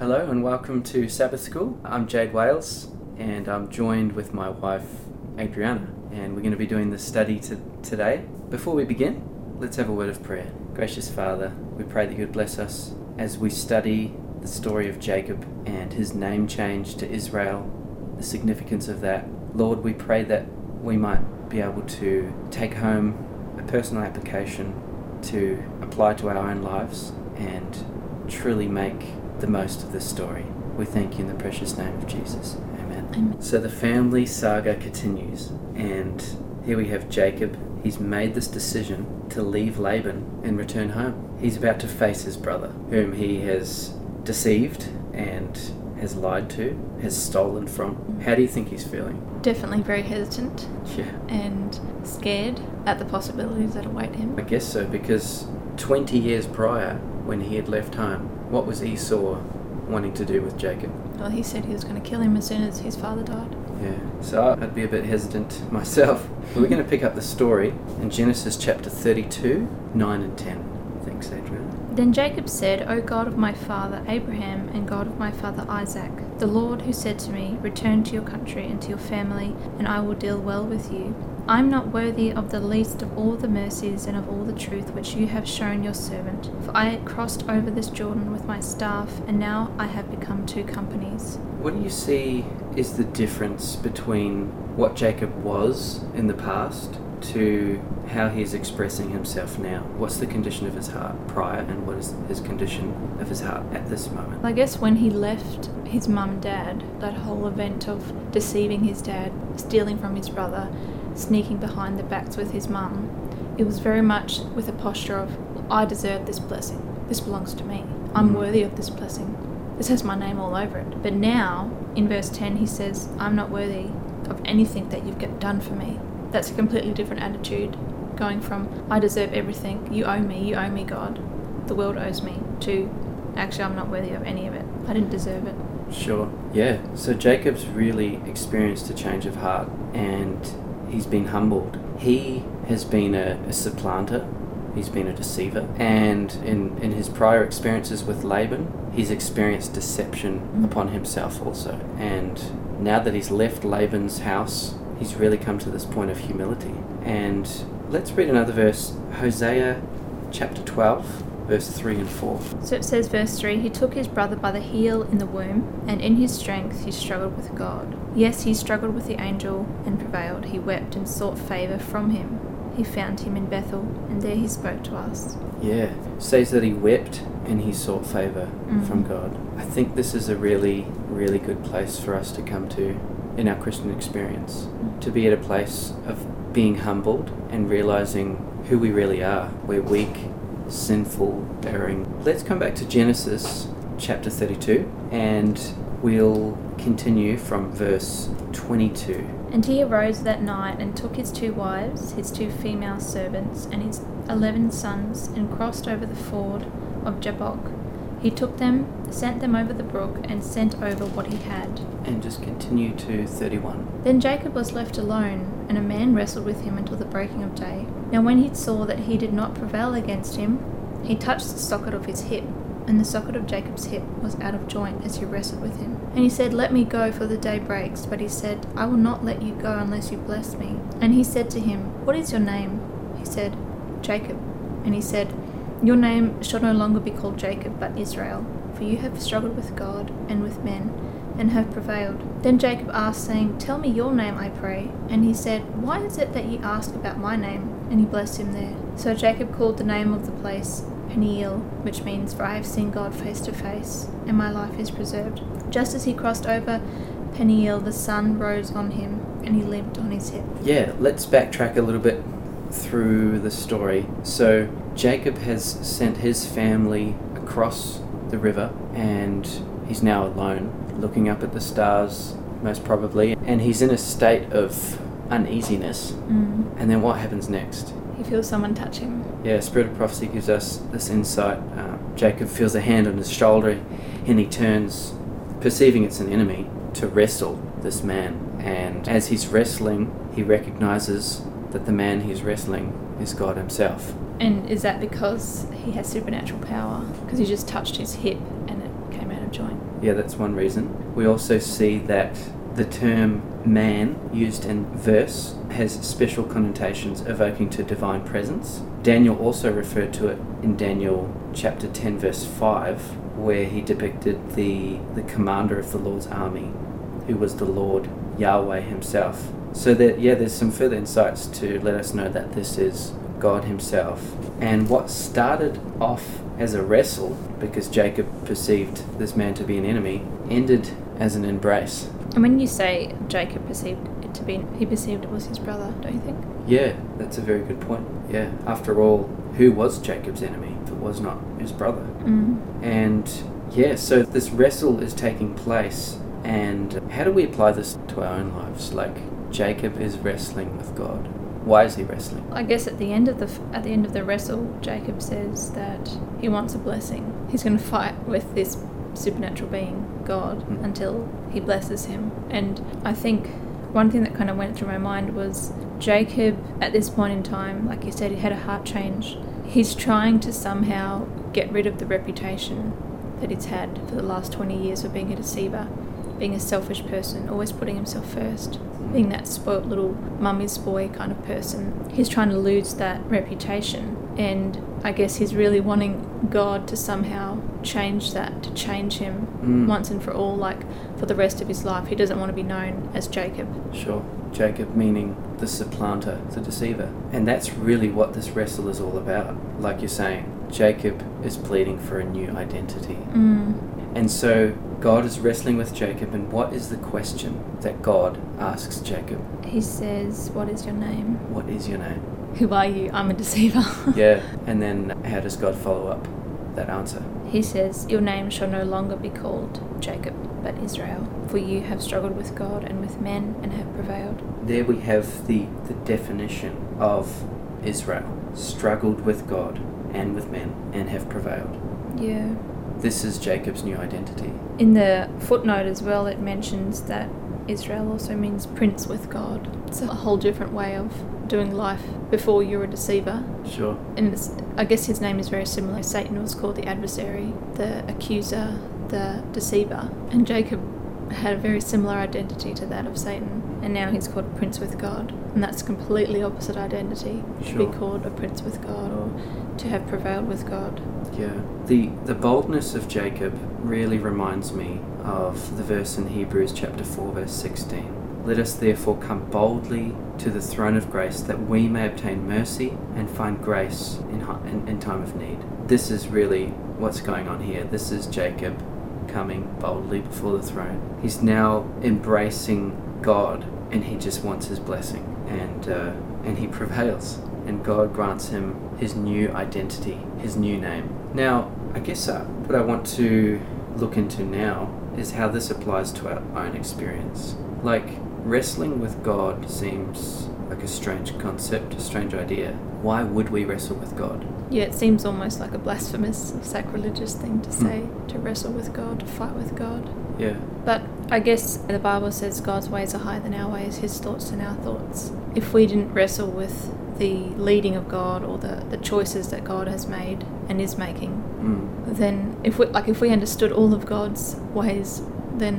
Hello and welcome to Sabbath School. I'm Jade Wales and I'm joined with my wife Adriana and we're going to be doing the study to, today. Before we begin, let's have a word of prayer. Gracious Father, we pray that you would bless us as we study the story of Jacob and his name change to Israel, the significance of that. Lord, we pray that we might be able to take home a personal application to apply to our own lives and truly make the most of this story. We thank you in the precious name of Jesus. Amen. Amen. So the family saga continues, and here we have Jacob. He's made this decision to leave Laban and return home. He's about to face his brother, whom he has deceived and has lied to, has stolen from. Mm. How do you think he's feeling? Definitely very hesitant Yeah. and scared at the possibilities that await him. I guess so, because 20 years prior, when he had left home, what was Esau wanting to do with Jacob? Well, he said he was going to kill him as soon as his father died. Yeah, so I'd be a bit hesitant myself. But we're going to pick up the story in Genesis chapter 32, 9 and 10. Thanks, Adrian. Then Jacob said, O God of my father Abraham and God of my father Isaac, the Lord who said to me, Return to your country and to your family, and I will deal well with you. I am not worthy of the least of all the mercies and of all the truth which you have shown your servant. For I had crossed over this Jordan with my staff, and now I have become two companies. What do you see is the difference between what Jacob was in the past to how he's expressing himself now? What's the condition of his heart prior, and what is his condition of his heart at this moment? I guess when he left his mum and dad, that whole event of deceiving his dad, stealing from his brother, sneaking behind the backs with his mum, it was very much with a posture of, I deserve this blessing. This belongs to me. I'm Mm. worthy of this blessing. This has my name all over it. But now, in verse 10, he says, I'm not worthy of anything that you've done for me. That's a completely different attitude, going from, I deserve everything, you owe me, you owe me, God, the world owes me, to, actually, I'm not worthy of any of it. I didn't deserve it. Sure. Yeah. So Jacob's really experienced a change of heart and he's been humbled. He has been a, a supplanter, he's been a deceiver, and in, in his prior experiences with Laban, he's experienced deception Mm. upon himself also. And now that he's left Laban's house, he's really come to this point of humility. And let's read another verse Hosea chapter 12, verse 3 and 4. So it says, verse 3 He took his brother by the heel in the womb, and in his strength he struggled with God. Yes, he struggled with the angel and prevailed. He wept and sought favour from him. He found him in Bethel, and there he spoke to us. Yeah, says that he wept and he sought favor Mhm. from God. I think this is a really, really good place for us to come to in our Christian experience. To be at a place of being humbled and realizing who we really are. We're weak, sinful, erring. Let's come back to Genesis chapter 32 and we'll continue from verse 22. And he arose that night and took his two wives, his two female servants, and his eleven sons, and crossed over the ford of Jabbok. He took them, sent them over the brook, and sent over what he had. And just continue to 31. Then Jacob was left alone, and a man wrestled with him until the breaking of day. Now, when he saw that he did not prevail against him, he touched the socket of his hip, and the socket of Jacob's hip was out of joint as he wrestled with him. And he said, Let me go, for the day breaks. But he said, I will not let you go unless you bless me. And he said to him, What is your name? He said, Jacob. And he said, Your name shall no longer be called Jacob, but Israel, for you have struggled with God and with men and have prevailed. Then Jacob asked, saying, Tell me your name, I pray. And he said, Why is it that you ask about my name? And he blessed him there. So Jacob called the name of the place Peniel, which means, For I have seen God face to face, and my life is preserved. Just as he crossed over Peniel, the sun rose on him, and he lived on his hip. Yeah, let's backtrack a little bit through the story. So, Jacob has sent his family across the river and he's now alone, looking up at the stars, most probably, and he's in a state of uneasiness. Mm. And then what happens next? He feels someone touch him. Yeah, Spirit of Prophecy gives us this insight. Uh, Jacob feels a hand on his shoulder and he turns, perceiving it's an enemy, to wrestle this man. And as he's wrestling, he recognizes that the man he's wrestling is God himself. And is that because he has supernatural power? Because he just touched his hip and it came out of joint. Yeah, that's one reason. We also see that the term man used in verse has special connotations evoking to divine presence. Daniel also referred to it in Daniel chapter 10 verse 5 where he depicted the the commander of the Lord's army who was the Lord Yahweh himself. So that yeah there's some further insights to let us know that this is God himself. And what started off as a wrestle because Jacob perceived this man to be an enemy ended as an embrace. And when you say Jacob perceived it to be, he perceived it was his brother, don't you think? Yeah, that's a very good point. Yeah, after all, who was Jacob's enemy if it was not his brother? Mm. And yeah, so this wrestle is taking place, and how do we apply this to our own lives? Like Jacob is wrestling with God. Why is he wrestling? I guess at the end of the at the end of the wrestle, Jacob says that he wants a blessing. He's going to fight with this supernatural being, God, Mm. until he blesses him. And I think one thing that kind of went through my mind was Jacob at this point in time, like you said, he had a heart change. He's trying to somehow get rid of the reputation that he's had for the last 20 years of being a deceiver, being a selfish person, always putting himself first, being that spoilt little mummy's boy kind of person. He's trying to lose that reputation. And I guess he's really wanting God to somehow change that, to change him Mm. once and for all, like for the rest of his life. He doesn't want to be known as Jacob. Sure. Jacob meaning the supplanter, the deceiver. And that's really what this wrestle is all about. Like you're saying, Jacob is pleading for a new identity. Mm. And so God is wrestling with Jacob, and what is the question that God asks Jacob? He says, What is your name? What is your name? Who are you? I'm a deceiver. Yeah, and then how does God follow up that answer? He says, Your name shall no longer be called Jacob, but Israel, for you have struggled with God and with men and have prevailed. There we have the, the definition of Israel struggled with God and with men and have prevailed. Yeah. This is Jacob's new identity. In the footnote as well, it mentions that Israel also means prince with God. It's a whole different way of doing life before you're a deceiver. Sure. And it's, I guess his name is very similar. Satan was called the adversary, the accuser, the deceiver. And Jacob had a very similar identity to that of Satan. And now he's called prince with God. And that's a completely opposite identity. To be called a prince with God or to have prevailed with God. Yeah. The the boldness of Jacob really reminds me of the verse in Hebrews chapter 4 verse 16. Let us therefore come boldly to the throne of grace that we may obtain mercy and find grace in, in, in time of need. This is really what's going on here. This is Jacob coming boldly before the throne. He's now embracing God and he just wants his blessing and uh, and he prevails and God grants him his new identity, his new name. Now, I guess uh, what I want to look into now is how this applies to our own experience. Like wrestling with God seems like a strange concept, a strange idea. Why would we wrestle with God? Yeah, it seems almost like a blasphemous, sacrilegious thing to Hmm. say, to wrestle with God, to fight with God. Yeah. But I guess the Bible says God's ways are higher than our ways, His thoughts than our thoughts. If we didn't wrestle with the leading of God or the, the choices that God has made and is making, Mm. then if we like if we understood all of God's ways, then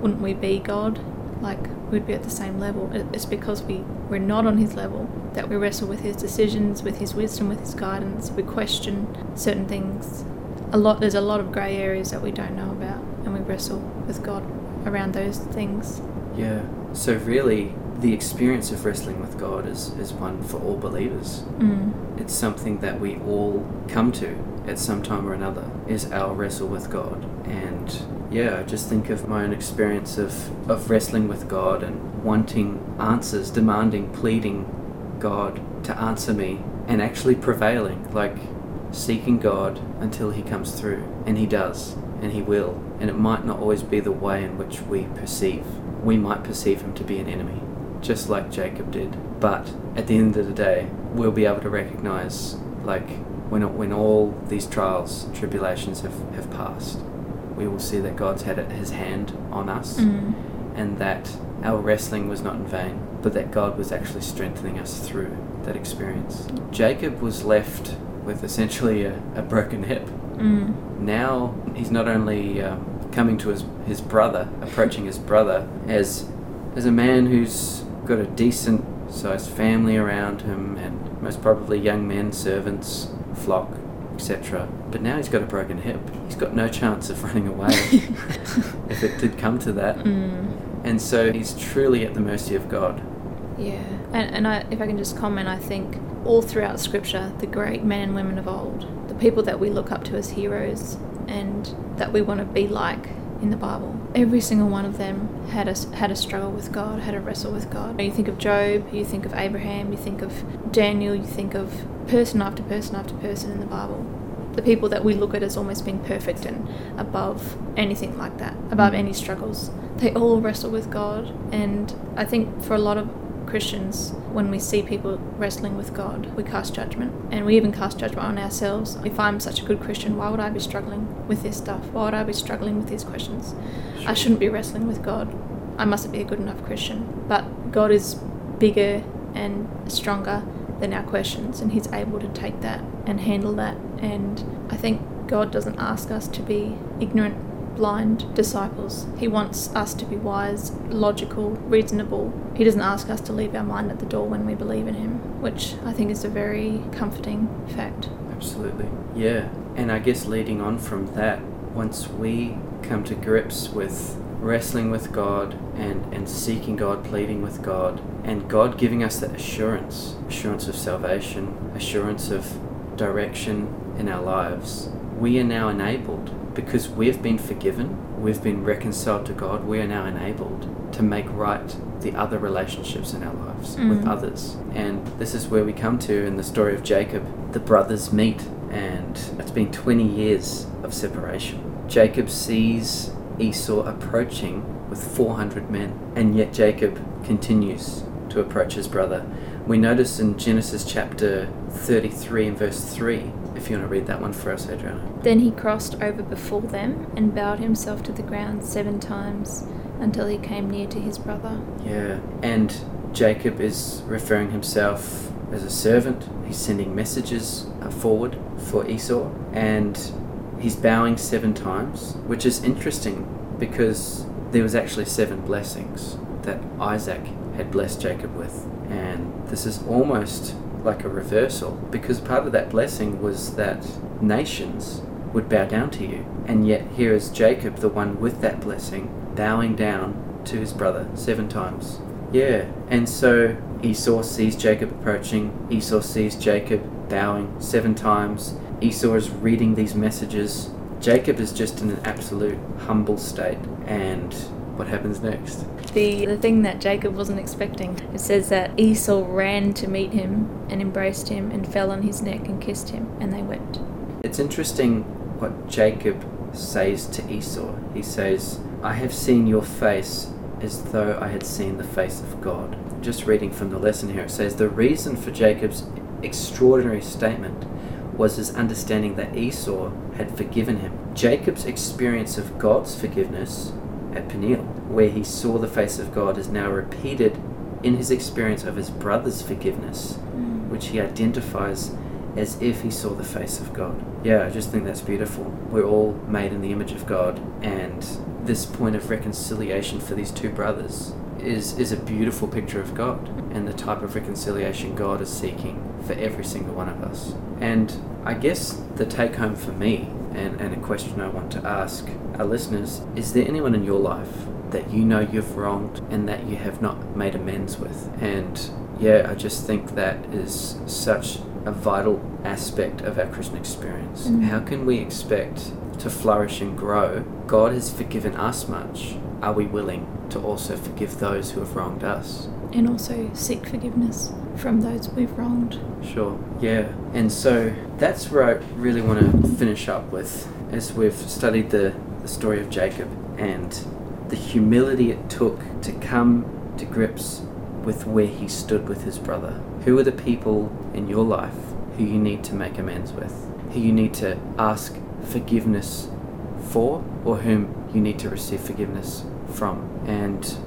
wouldn't we be God? Like we'd be at the same level. It's because we we're not on His level that we wrestle with His decisions, with His wisdom, with His guidance. We question certain things. A lot there's a lot of grey areas that we don't know about, and we wrestle with God around those things. Yeah. So really, the experience of wrestling with God is, is one for all believers. Mm. It's something that we all come to at some time or another, is our wrestle with God. And yeah, I just think of my own experience of, of wrestling with God and wanting answers, demanding, pleading God to answer me, and actually prevailing, like seeking God until He comes through. And He does, and He will. And it might not always be the way in which we perceive. We might perceive Him to be an enemy, just like Jacob did. But at the end of the day, we'll be able to recognize, like, when, when all these trials and tribulations have, have passed, we will see that God's had His hand on us Mm. and that our wrestling was not in vain, but that God was actually strengthening us through that experience. Jacob was left with essentially a, a broken hip. Mm. Now he's not only um, coming to his, his brother, approaching his brother as, as a man who's got a decent sized family around him and most probably young men, servants, flock, etc. But now he's got a broken hip. He's got no chance of running away if it did come to that. Mm. And so he's truly at the mercy of God. Yeah, and, and I, if I can just comment, I think all throughout Scripture, the great men and women of old, the people that we look up to as heroes and that we want to be like in the Bible, every single one of them had a, had a struggle with God, had a wrestle with God. You think of Job, you think of Abraham, you think of Daniel, you think of person after person after person in the Bible. The people that we look at as almost being perfect and above anything like that, above Mm. any struggles, they all wrestle with God. And I think for a lot of Christians, when we see people wrestling with God, we cast judgment. And we even cast judgment on ourselves. If I'm such a good Christian, why would I be struggling with this stuff? Why would I be struggling with these questions? I shouldn't be wrestling with God. I mustn't be a good enough Christian. But God is bigger and stronger than our questions, and He's able to take that and handle that. And I think God doesn't ask us to be ignorant blind disciples. He wants us to be wise, logical, reasonable. He doesn't ask us to leave our mind at the door when we believe in Him, which I think is a very comforting fact. Absolutely. Yeah. And I guess leading on from that, once we come to grips with wrestling with God and, and seeking God, pleading with God, and God giving us that assurance assurance of salvation, assurance of direction in our lives, we are now enabled because we've been forgiven, we've been reconciled to God, we are now enabled to make right the other relationships in our lives with Mm. others. And this is where we come to in the story of Jacob. The brothers meet, and it's been 20 years of separation. Jacob sees Esau approaching with 400 men, and yet Jacob continues to approach his brother. We notice in Genesis chapter 33 and verse 3, if you want to read that one for us, Adriana. Then he crossed over before them and bowed himself to the ground seven times until he came near to his brother. Yeah, and Jacob is referring himself as a servant. He's sending messages uh, forward for Esau, and he's bowing seven times, which is interesting because there was actually seven blessings that Isaac had blessed Jacob with, and this is almost like a reversal because part of that blessing was that nations would bow down to you, and yet here is Jacob, the one with that blessing, bowing down to his brother seven times. Yeah, and so Esau sees Jacob approaching, Esau sees Jacob bowing seven times, Esau is reading these messages. Jacob is just in an absolute humble state, and what happens next? The, the thing that Jacob wasn't expecting, it says that Esau ran to meet him and embraced him and fell on his neck and kissed him, and they wept. It's interesting what Jacob says to Esau. He says, I have seen your face as though I had seen the face of God. Just reading from the lesson here, it says, The reason for Jacob's extraordinary statement was his understanding that Esau had forgiven him. Jacob's experience of God's forgiveness at Peniel, where he saw the face of God, is now repeated in his experience of his brother's forgiveness, mm. which he identifies as if he saw the face of God. Yeah, I just think that's beautiful. We're all made in the image of God, and this point of reconciliation for these two brothers is is a beautiful picture of God and the type of reconciliation God is seeking for every single one of us. And I guess the take home for me and, and a question I want to ask our listeners is there anyone in your life that you know you've wronged and that you have not made amends with? And yeah, I just think that is such a vital aspect of our Christian experience. Mm. How can we expect to flourish and grow? God has forgiven us much. Are we willing to also forgive those who have wronged us? And also seek forgiveness from those we've wronged. Sure, yeah. And so that's where I really want to finish up with as we've studied the, the story of Jacob and the humility it took to come to grips with where he stood with his brother. Who are the people in your life who you need to make amends with? Who you need to ask forgiveness for or whom you need to receive forgiveness from? And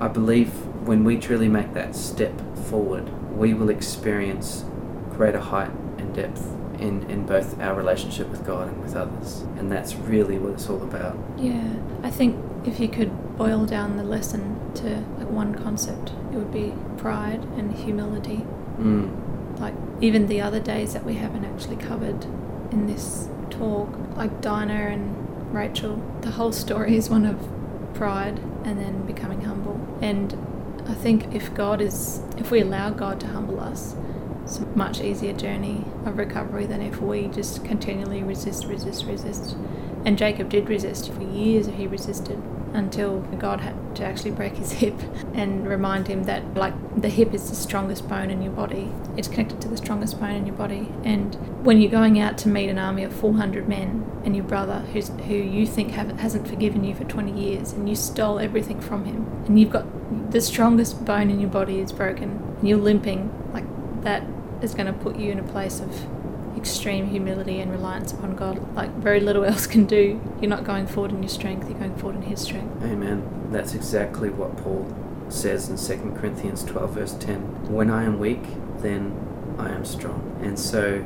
I believe when we truly make that step forward, we will experience greater height and depth in, in both our relationship with God and with others. And that's really what it's all about. Yeah, I think if you could boil down the lesson to like one concept, it would be pride and humility. Mm. Like even the other days that we haven't actually covered in this talk, like Dinah and Rachel, the whole story is one of pride and then becoming humble. And I think if God is, if we allow God to humble us, it's a much easier journey of recovery than if we just continually resist, resist, resist. And Jacob did resist for years, he resisted until God had to actually break his hip and remind him that, like, the hip is the strongest bone in your body. It's connected to the strongest bone in your body. And when you're going out to meet an army of 400 men and your brother, who's, who you think have, hasn't forgiven you for 20 years, and you stole everything from him, and you've got the strongest bone in your body is broken, and you're limping, like, that is going to put you in a place of extreme humility and reliance upon God. Like very little else can do. You're not going forward in your strength, you're going forward in His strength. Amen. That's exactly what Paul says in 2 Corinthians 12, verse 10. When I am weak, then I am strong. And so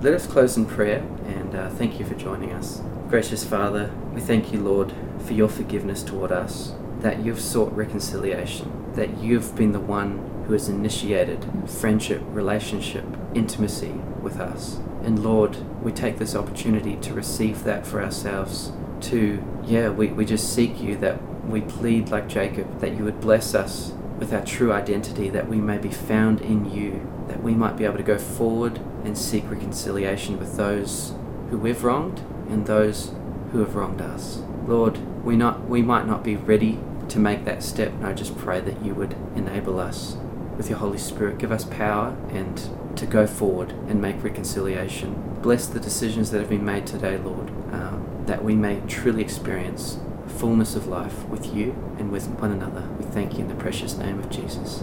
let us close in prayer and uh, thank you for joining us. Gracious Father, we thank you, Lord, for your forgiveness toward us, that you've sought reconciliation, that you've been the one who has initiated friendship, relationship, intimacy with us. And Lord, we take this opportunity to receive that for ourselves. To, yeah, we, we just seek you that we plead like Jacob that you would bless us with our true identity, that we may be found in you, that we might be able to go forward and seek reconciliation with those who we've wronged and those who have wronged us. Lord, we not we might not be ready to make that step, and I just pray that you would enable us with your Holy Spirit. Give us power and to go forward and make reconciliation. Bless the decisions that have been made today, Lord, um, that we may truly experience fullness of life with you and with one another. We thank you in the precious name of Jesus.